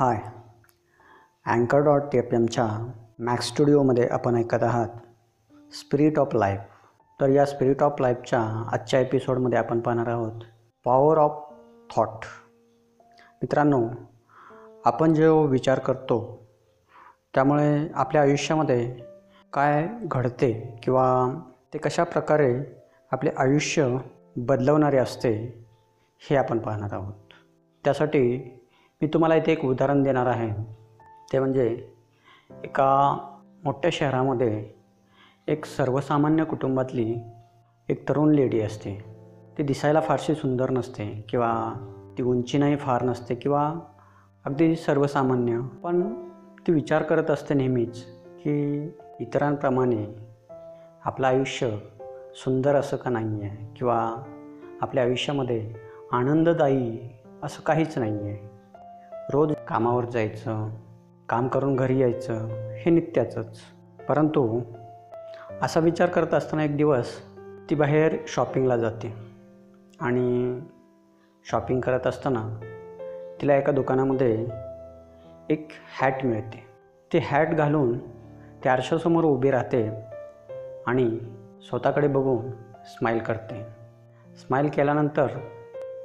हाय. अँकर dot F एमच्या max स्टुडिओमध्ये आपण ऐकत आहात स्पिरिट ऑफ लाईफ तर या स्पिरिट ऑफ लाईफच्या आजच्या एपिसोडमध्ये आपण पाहणार आहोत पॉवर ऑफ थॉट मित्रांनो आपण जो विचार करतो त्यामुळे आपल्या आयुष्यामध्ये काय घडते किंवा ते कशा प्रकारे आपले आयुष्य बदलवणारे असते हे आपण पाहणार आहोत. त्यासाठी मी तुम्हाला इथे एक उदाहरण देणार आहे. ते म्हणजे एका मोठ्या शहरामध्ये एक सर्वसामान्य कुटुंबातली एक तरुण लेडी असते. ती दिसायला फारशी सुंदर नसते किंवा ती उंचीनाही फार नसते किंवा अगदी सर्वसामान्य. पण ती विचार करत असते नेहमीच की इतरांप्रमाणे आपलं आयुष्य सुंदर असं का नाही आहे किंवा आपल्या आयुष्यामध्ये आनंददायी असं काहीच नाही आहे रोज कामावर जायचं काम करून घरी यायचं हे नित्याचंच. परंतु असा विचार करत असताना एक दिवस ती बाहेर शॉपिंगला जाते आणि शॉपिंग करत असताना तिला एका दुकानामध्ये एक हॅट मिळते. ते हॅट घालून ते आरशासमोर उभी राहते आणि स्वतःकडे बघून स्माईल करते. स्माईल केल्यानंतर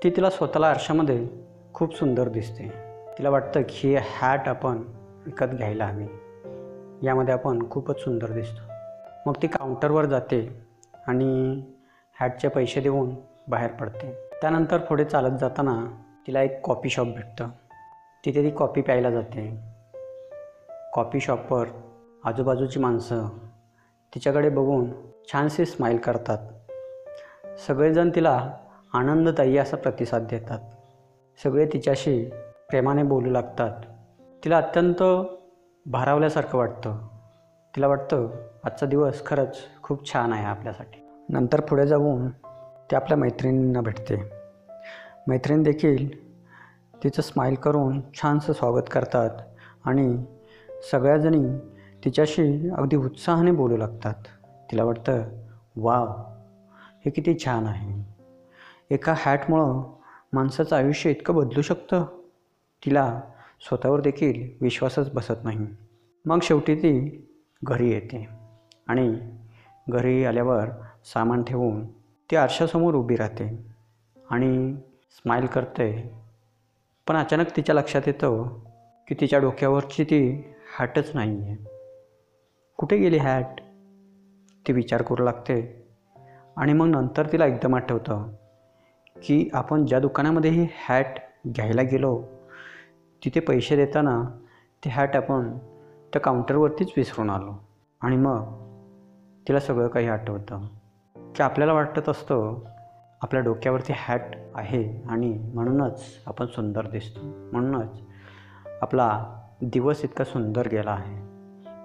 ती तिला स्वतःला आरशामध्ये खूप सुंदर दिसते. तिला वाटतं की हे हॅट आपण विकत घ्यायला हवी. यामध्ये आपण खूपच सुंदर दिसतो. मग ती काउंटरवर जाते आणि हॅटचे पैसे देऊन बाहेर पडते. त्यानंतर पुढे चालत जाताना तिला एक कॉफी शॉप भेटतं. तिथे ती कॉफी प्यायला जाते. कॉफी शॉपवर आजूबाजूची माणसं तिच्याकडे बघून छानसे स्माईल करतात. सगळेजण तिला आनंददायी असा प्रतिसाद देतात. सगळे तिच्याशी प्रेमाने बोलू लागतात. तिला अत्यंत भारावल्यासारखं वाटतं. तिला वाटतं आजचा दिवस खरंच खूप छान आहे आपल्यासाठी. नंतर पुढे जाऊन ती आपल्या मैत्रिणींना भेटते. मैत्रीण देखील तिचं स्माईल करून छानसं स्वागत करतात आणि सगळ्याजणी तिच्याशी अगदी उत्साहाने बोलू लागतात. तिला वाटतं वाव हे किती छान आहे. एका हॅटमुळं माणसाचं आयुष्य इतकं बदलू शकतं? तिला स्वतःवर देखील विश्वासच बसत नाही. मग शेवटी ती घरी येते आणि घरी आल्यावर सामान ठेवून ती आरशासमोर उभी राहते आणि स्माईल करते. पण अचानक तिच्या लक्षात येतं की तिच्या डोक्यावरची ती हॅटच नाही आहे कुठे गेली हॅट ती विचार करू लागते आणि मग नंतर तिला एकदम आठवतं की आपण ज्या दुकानामध्ये ही हॅट घ्यायला गेलो तिथे पैसे देताना ते हॅट आपण त्या काउंटरवरतीच विसरून आलो. आणि मग तिला सगळं काही आठवतं. की आपल्याला वाटत असतं आपल्या डोक्यावरती हॅट आहे आणि म्हणूनच आपण सुंदर दिसतो. म्हणूनच आपला दिवस इतका सुंदर गेला आहे.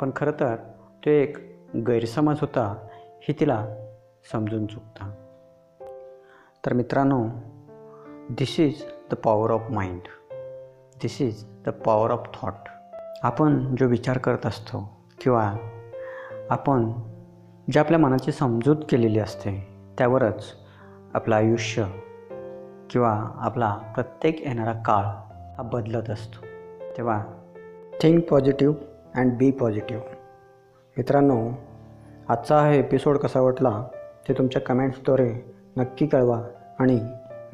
पण खरं तर तो एक गैरसमज होता हे तिला समजून चुकता. तर मित्रांनो this is the power of mind this is the power of thought आपण जो विचार करत असतो किंवा आपण जे आपल्या मनाची समजूत केलेली असते त्यावरच आपलं आयुष्य किंवा आपला प्रत्येक येणारा काळ हा बदलत असतो. तेव्हा think positive and be positive मित्रांनो आजचा हा एपिसोड कसा वाटला ते तुमच्या कमेंट्सद्वारे नक्की कळवा आणि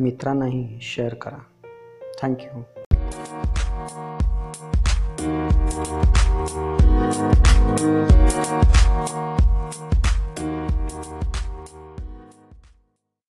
मित्रांनाही शेअर करा. थँक्यू